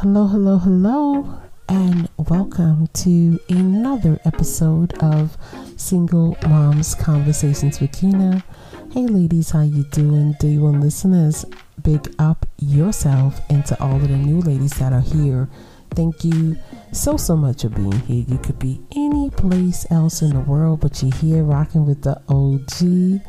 Hello, hello, hello, and welcome to another episode of Single Moms Conversations with Keyna. Hey, ladies, how you doing? Day one listeners, big up yourself, and to all of the new ladies that are here. Thank you so so much for being here. You could be any place else in the world, but you're here rocking with the OG.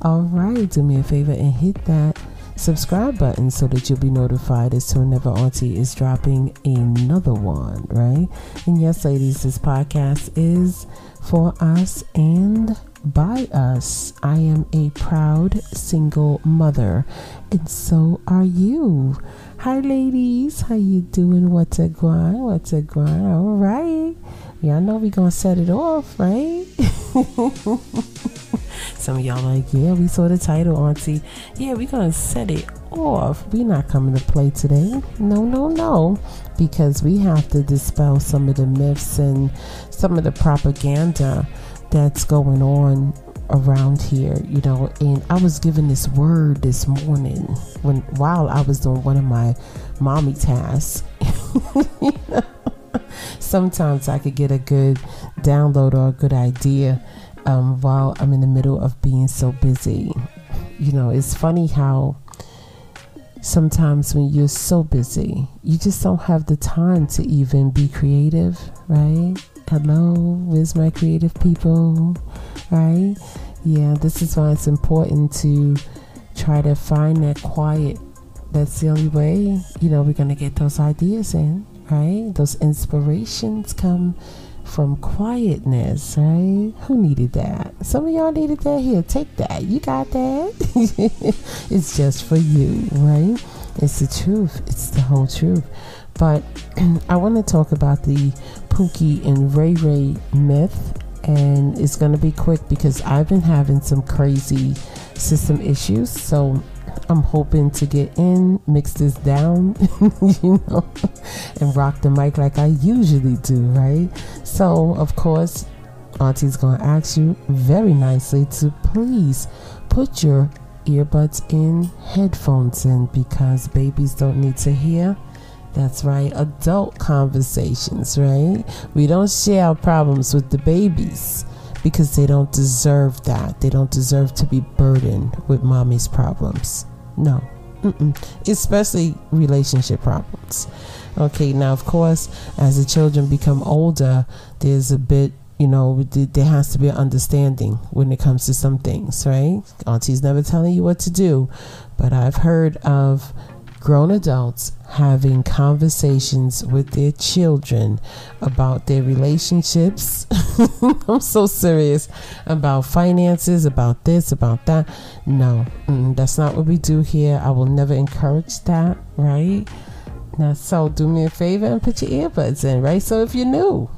All right, do me a favor and hit that subscribe button so that you'll be notified as to whenever Auntie is dropping another one, right? And yes, ladies, this podcast is for us and by us. I am a proud single mother, and so are you. Hi, ladies. How you doing? What's a going? What's a going? All right. Y'all know we gonna set it off, right? Some of y'all like, yeah, we saw the title, Auntie. Yeah, we gonna set it off. we not coming to play today. No, no, no. Because we have to dispel some of the myths and some of the propaganda that's going on around here, you know. And I was given this word this morning when while I was doing one of my mommy tasks. you know? Sometimes I could get a good download or a good idea um, while I'm in the middle of being so busy. You know, it's funny how sometimes when you're so busy, you just don't have the time to even be creative, right? Hello, where's my creative people, right? Yeah, this is why it's important to try to find that quiet. That's the only way, you know, we're going to get those ideas in, right? Those inspirations come from quietness, right? Who needed that? Some of y'all needed that. Here, take that. You got that. it's just for you, right? It's the truth. It's the whole truth. But I want to talk about the Pookie and Ray Ray myth, and it's going to be quick because I've been having some crazy system issues. So I'm hoping to get in, mix this down, you know, and rock the mic like I usually do, right? So, of course, Auntie's going to ask you very nicely to please put your earbuds in, headphones in, because babies don't need to hear. That's right, adult conversations, right? We don't share our problems with the babies because they don't deserve that. They don't deserve to be burdened with mommy's problems. No. Mm-mm. Especially relationship problems. Okay, now, of course, as the children become older, there's a bit, you know, there has to be an understanding when it comes to some things, right? Auntie's never telling you what to do, but I've heard of grown adults having conversations with their children about their relationships. I'm so serious about finances, about this, about that. No, that's not what we do here. I will never encourage that, right? Now, so do me a favor and put your earbuds in, right? So if you're new,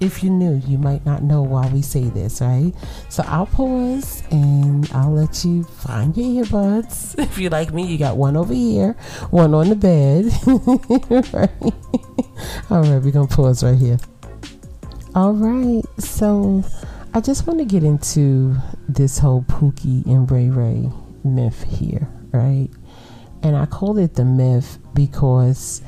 if you're new, you might not know why we say this, right? So I'll pause and I'll let you find your earbuds. If you're like me, you got one over here, one on the bed. right? All right, we're going to pause right here. All right, so I just want to get into this whole Pookie and Ray Ray myth here, right? And I call it the myth because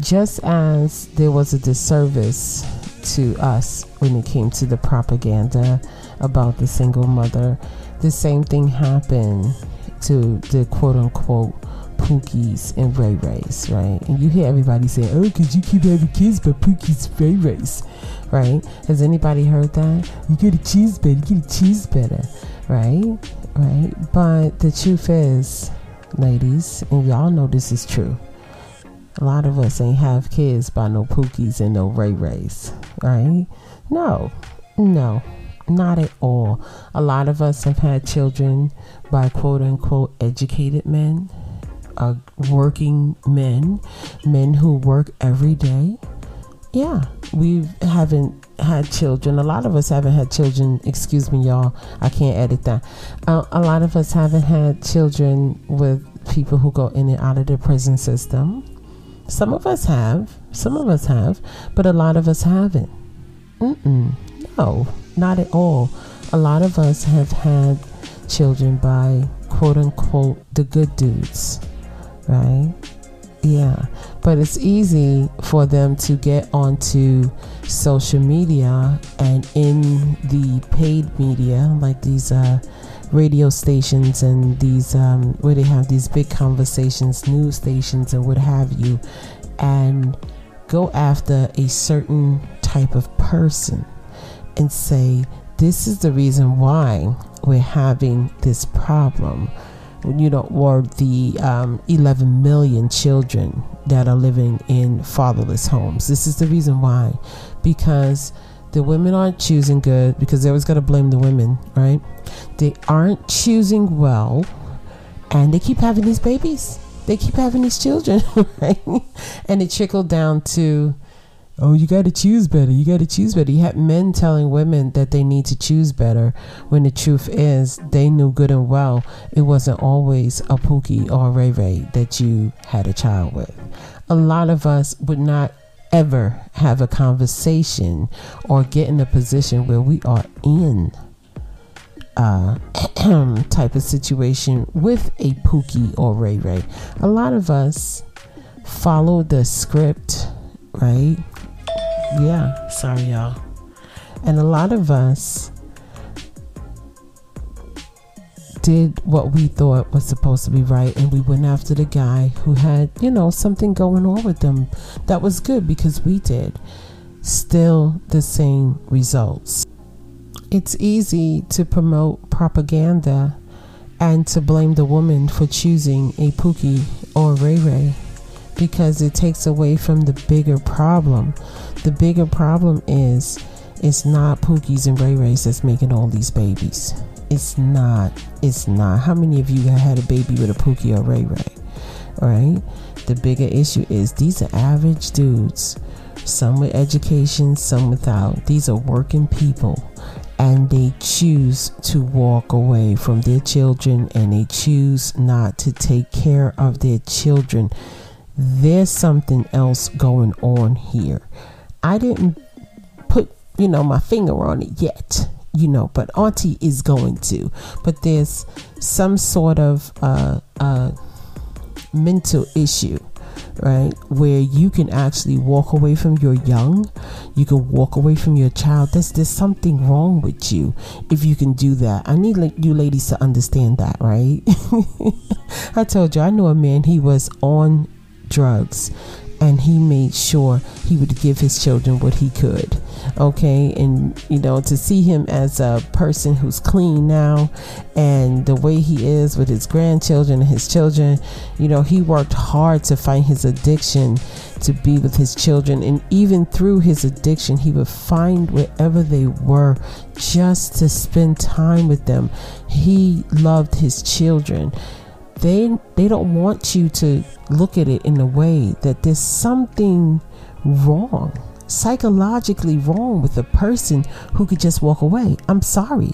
just as there was a disservice to us when it came to the propaganda about the single mother. The same thing happened to the quote unquote Pookies and Ray Rays, right? And you hear everybody say, oh, because you keep having kids, but Pookie's Ray Rays, right? Has anybody heard that? You get a cheese better, you get a cheese better, right? Right? But the truth is, ladies, and y'all know this is true a lot of us ain't have kids by no Pookies and no Ray Rays, right? No, no, not at all. A lot of us have had children by quote unquote educated men, uh, working men, men who work every day. Yeah, we haven't had children. A lot of us haven't had children. Excuse me, y'all. I can't edit that. Uh, a lot of us haven't had children with people who go in and out of the prison system some of us have, some of us have, but a lot of us haven't. Mm-mm, no, not at all. A lot of us have had children by quote unquote the good dudes, right? Yeah, but it's easy for them to get onto social media and in the paid media, like these uh, radio stations and these um, where they have these big conversations, news stations, and what have you, and go after a certain type of person and say, This is the reason why we're having this problem. When you know, or the um, 11 million children that are living in fatherless homes. This is the reason why. Because the women aren't choosing good, because they always got to blame the women, right? They aren't choosing well, and they keep having these babies. They keep having these children, right? And it trickled down to oh, you got to choose better. You got to choose better. You had men telling women that they need to choose better when the truth is they knew good and well it wasn't always a Pookie or a Ray Ray that you had a child with. A lot of us would not ever have a conversation or get in a position where we are in uh, type of situation with a Pookie or Ray Ray. A lot of us follow the script, right? Yeah, sorry, y'all. And a lot of us did what we thought was supposed to be right, and we went after the guy who had, you know, something going on with them that was good because we did. Still the same results. It's easy to promote propaganda and to blame the woman for choosing a Pookie or Ray Ray because it takes away from the bigger problem. The bigger problem is it's not Pookies and Ray Rays that's making all these babies. It's not. It's not. How many of you have had a baby with a Pookie or Ray Ray? Right? The bigger issue is these are average dudes. Some with education, some without. These are working people. And they choose to walk away from their children and they choose not to take care of their children there's something else going on here. I didn't put, you know, my finger on it yet, you know, but Auntie is going to. But there's some sort of uh, uh, mental issue right? Where you can actually walk away from your young, you can walk away from your child. There's there's something wrong with you if you can do that. I need like you ladies to understand that, right? I told you I know a man. He was on drugs and he made sure he would give his children what he could okay? And you know to see him as a person who's clean now and the way he is with his grandchildren and his children you know he worked hard to fight his addiction to be with his children. And even through his addiction he would find wherever they were just to spend time with them. He loved his children they they don't want you to look at it in a way that there's something wrong psychologically wrong with a person who could just walk away i'm sorry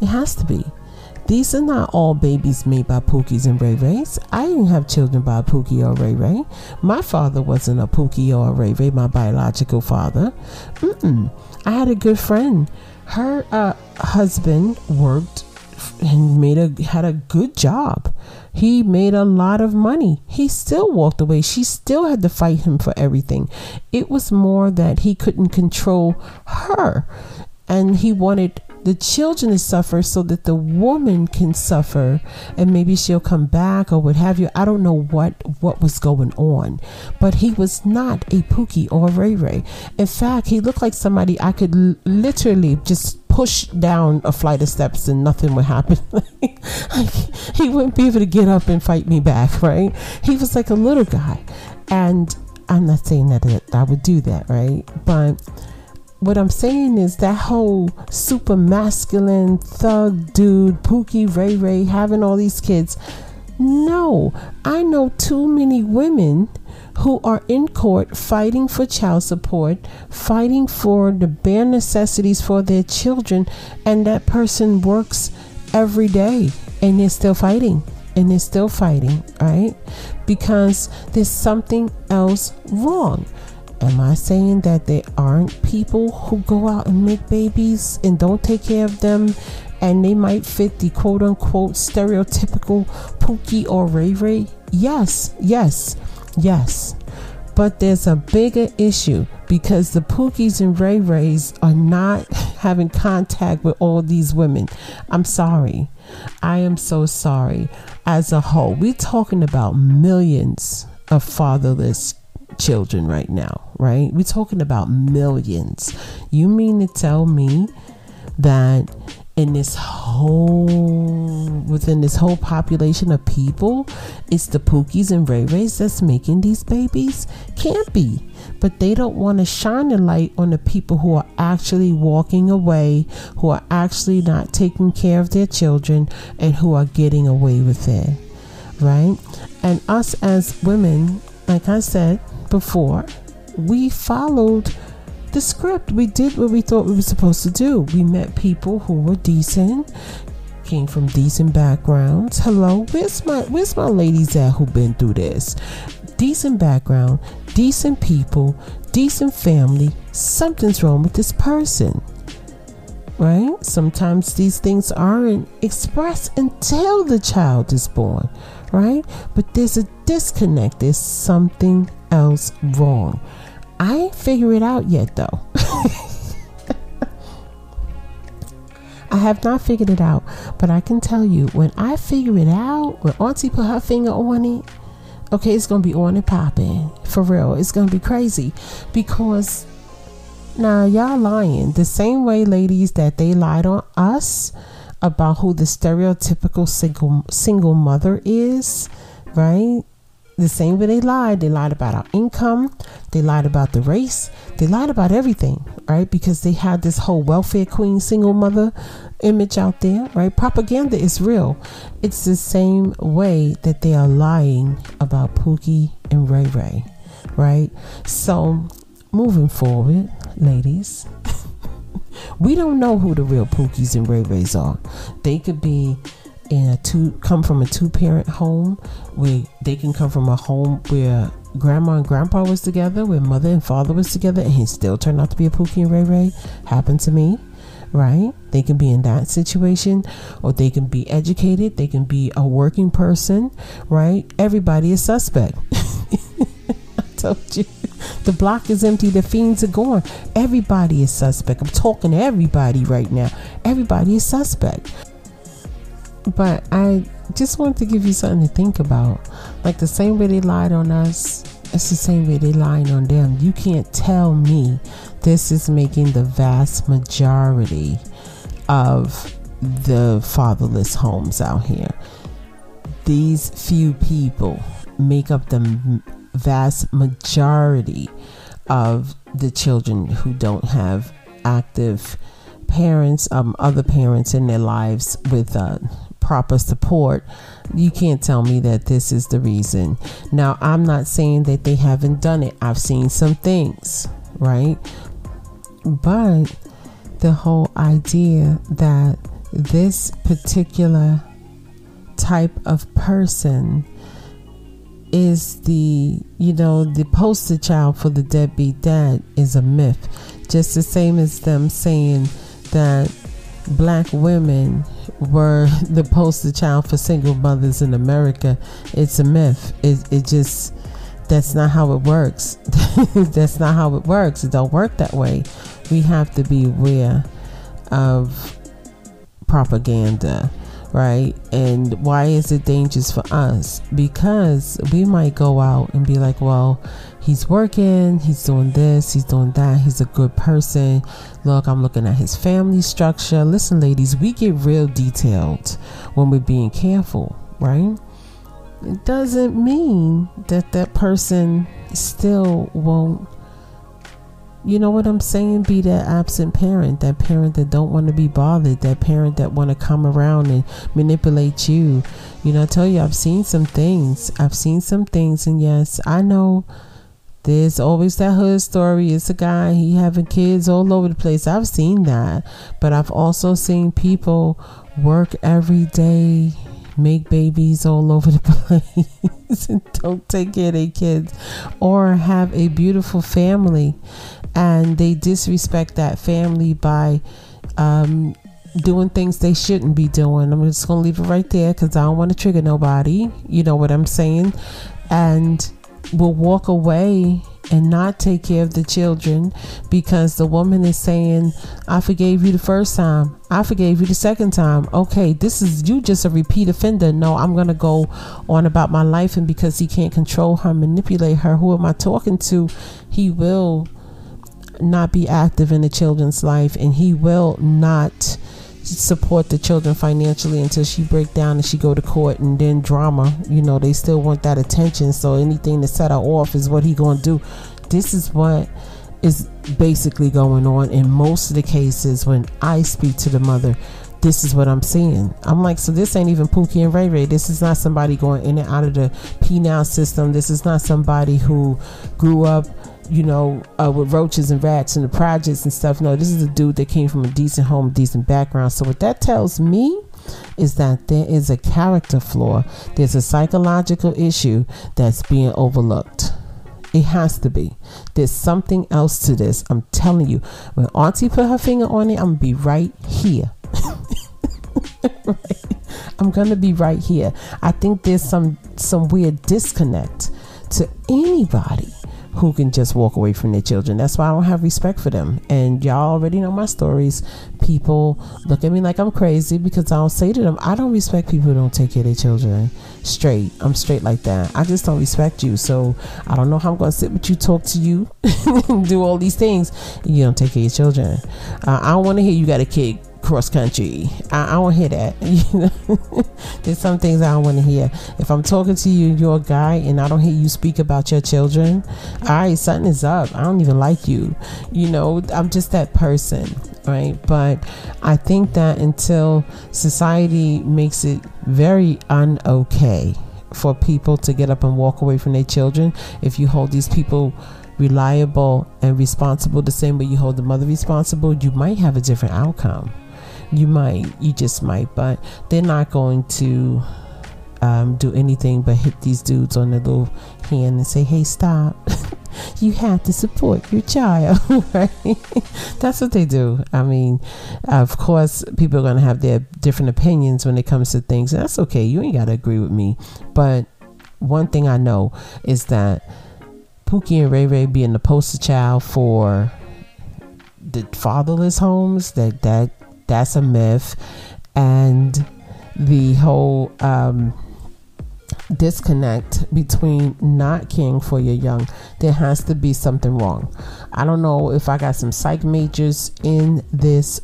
it has to be these are not all babies made by Pookies and Ray Rays. I didn't have children by Pookie or Ray Ray. My father wasn't a Pookie or a Ray Ray, my biological father. Mm-mm. I had a good friend. Her uh, husband worked and made a had a good job. He made a lot of money. He still walked away. She still had to fight him for everything. It was more that he couldn't control her. And he wanted the children to suffer so that the woman can suffer and maybe she'll come back or what have you. I don't know what what was going on, but he was not a Pookie or a Ray Ray. In fact, he looked like somebody I could l- literally just push down a flight of steps and nothing would happen. he wouldn't be able to get up and fight me back, right? He was like a little guy, and I'm not saying that I would do that, right? But what I'm saying is that whole super masculine thug dude, Pookie Ray Ray, having all these kids. No, I know too many women who are in court fighting for child support, fighting for the bare necessities for their children, and that person works every day and they're still fighting and they're still fighting, right? Because there's something else wrong. Am I saying that there aren't people who go out and make babies and don't take care of them and they might fit the quote unquote stereotypical Pookie or Ray Ray? Yes, yes. Yes. But there's a bigger issue because the Pookies and Ray Rays are not having contact with all these women. I'm sorry. I am so sorry. As a whole, we're talking about millions of fatherless children right now, right? We're talking about millions. You mean to tell me that in this whole within this whole population of people it's the pookies and ray rays that's making these babies can't be but they don't want to shine a light on the people who are actually walking away who are actually not taking care of their children and who are getting away with it right and us as women like i said before we followed the script. We did what we thought we were supposed to do. We met people who were decent, came from decent backgrounds. Hello, where's my where's my ladies at who been through this? Decent background, decent people, decent family. Something's wrong with this person. Right? Sometimes these things aren't expressed until the child is born, right? But there's a disconnect. There's something else wrong. I ain't figure it out yet though. I have not figured it out, but I can tell you when I figure it out, when Auntie put her finger on it, okay, it's gonna be on and popping for real. It's gonna be crazy because now y'all lying the same way, ladies, that they lied on us about who the stereotypical single single mother is, right? The same way they lied. They lied about our income. They lied about the race. They lied about everything, right? Because they had this whole welfare queen, single mother image out there, right? Propaganda is real. It's the same way that they are lying about Pookie and Ray Ray, right? So, moving forward, ladies, we don't know who the real Pookies and Ray Rays are. They could be in a two come from a two parent home where they can come from a home where grandma and grandpa was together, where mother and father was together, and he still turned out to be a Pookie and Ray Ray. Happened to me, right? They can be in that situation, or they can be educated. They can be a working person, right? Everybody is suspect. I told you. The block is empty. The fiends are gone. Everybody is suspect. I'm talking to everybody right now. Everybody is suspect. But I just want to give you something to think about. Like the same way they lied on us, it's the same way they lying on them. You can't tell me this is making the vast majority of the fatherless homes out here. These few people make up the vast majority of the children who don't have active parents, um, other parents in their lives with uh, proper support, you can't tell me that this is the reason. Now, I'm not saying that they haven't done it, I've seen some things, right? But the whole idea that this particular type of person is the you know the poster child for the deadbeat dad is a myth just the same as them saying that black women were the poster child for single mothers in America. It's a myth. It, it just that's not how it works. that's not how it works. It don't work that way. We have to be aware of propaganda, right? And why is it dangerous for us? Because we might go out and be like, well, he's working, he's doing this, he's doing that, he's a good person. Look, I'm looking at his family structure. Listen, ladies, we get real detailed when we're being careful, right? It doesn't mean that that person still won't you know what I'm saying? Be that absent parent, that parent that don't want to be bothered, that parent that want to come around and manipulate you. You know, I tell you, I've seen some things. I've seen some things, and yes, I know there's always that hood story. It's a guy, he having kids all over the place. I've seen that. But I've also seen people work every day, make babies all over the place, and don't take care of their kids, or have a beautiful family and they disrespect that family by um, doing things they shouldn't be doing. I'm just going to leave it right there because I don't want to trigger nobody. You know what I'm saying? And will walk away and not take care of the children because the woman is saying, I forgave you the first time. I forgave you the second time. Okay, this is you just a repeat offender. No, I'm going to go on about my life. And because he can't control her, manipulate her, who am I talking to? He will not be active in the children's life and he will not support the children financially until she break down and she go to court and then drama you know they still want that attention so anything to set her off is what he gonna do this is what is basically going on in most of the cases when i speak to the mother this is what I'm seeing. I'm like, so this ain't even Pookie and Ray Ray. This is not somebody going in and out of the penal system. This is not somebody who grew up you know, uh, with roaches and rats and the projects and stuff. No, this is a dude that came from a decent home, decent background. So what that tells me is that there is a character flaw. There's a psychological issue that's being overlooked. It has to be. There's something else to this. I'm telling you. When Auntie put her finger on it, I'm gonna be right here. right. I'm gonna be right here. I think there's some some weird disconnect to anybody who can just walk away from their children. That's why I don't have respect for them. And y'all already know my stories. People look at me like I'm crazy because I don't say to them, I don't respect people who don't take care of their children. Straight. I'm straight like that. I just don't respect you. So I don't know how I'm going to sit with you, talk to you, do all these things. You don't take care of your children. Uh, I don't want to hear you got a kid cross country. I, I don't hear that. You know, there's some things I don't want to hear. If I'm talking to you, you're a guy, and I don't hear you speak about your children. All right, something is up. I don't even like you. You know, I'm just that person, right? But I think that until society makes it very un-okay for people to get up and walk away from their children, if you hold these people reliable and responsible the same way you hold the mother responsible, you might have a different outcome you might you just might but they're not going to um, do anything but hit these dudes on the little hand and say hey stop. You have to support your child. Right? That's what they do. I mean of course people are going to have their different opinions when it comes to things and that's okay. You ain't got to agree with me. But one thing i know is that pookie and ray ray being the poster child for the fatherless homes that that that's a myth. And the whole um, disconnect between not caring for your young, there has to be something wrong. I don't know if I got some psych majors in this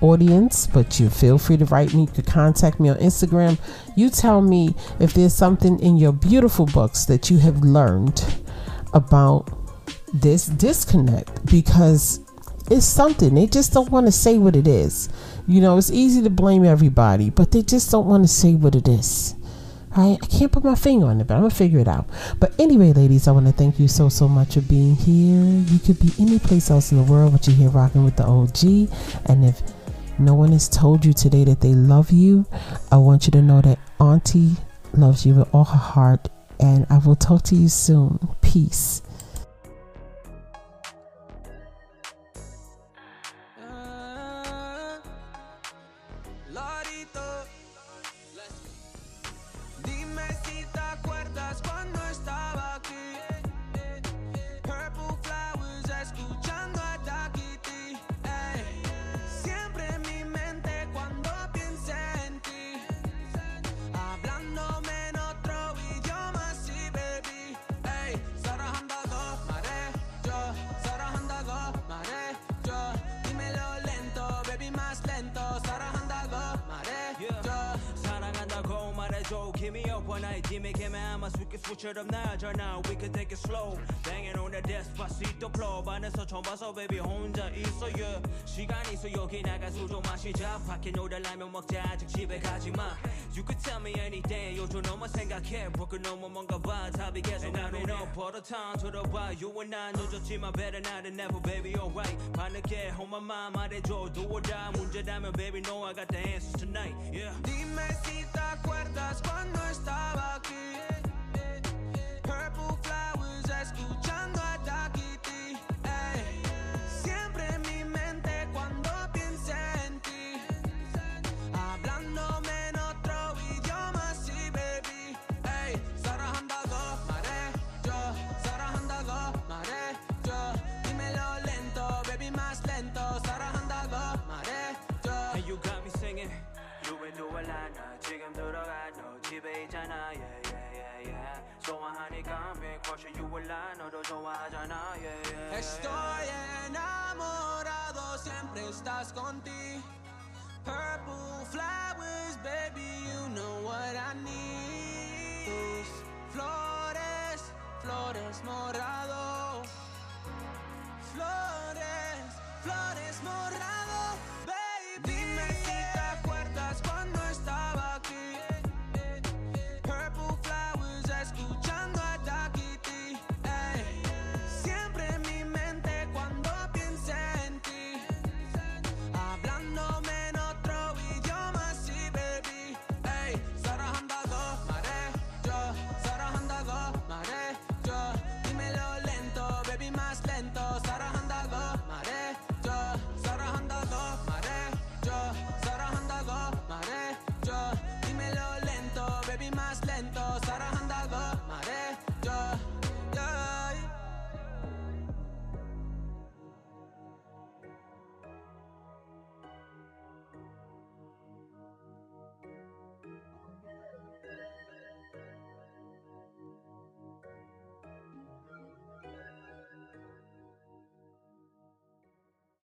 audience, but you feel free to write me. You could contact me on Instagram. You tell me if there's something in your beautiful books that you have learned about this disconnect because it's something. They just don't want to say what it is. You know, it's easy to blame everybody, but they just don't want to say what it is. Right? I can't put my finger on it, but I'm gonna figure it out. But anyway, ladies, I want to thank you so so much for being here. You could be any place else in the world, but you're here rocking with the OG. And if no one has told you today that they love you, I want you to know that Auntie loves you with all her heart. And I will talk to you soon. Peace. give me up one night, Jimmy came out my sweet switch it up now, turn now, we can take it slow. Banging on the despacito club 안에서 처음 봐서 baby 혼자 있어 yeah. 시간 있어 여기 나가 술좀 마시자 밖에 놀달라면 먹자 아직 집에 가지 마. You could tell me anything 요즘 너만 생각해 broken 너무 뭔가 봐 답이 계속 나오네. Put a time 들어봐 you and I 늦었지만 better now than never baby alright. 밤늦게 on my mind 말해줘 do or die 문제라면 baby know I got the answers tonight yeah. Dime si te acuerdas cuando estaba aquí. yeah, yeah, yeah, you will lie 너도 좋아하잖아. Estoy enamorado siempre estás contigo Purple flowers baby you know what I need. Flores, flores morado. Flores, flores morado.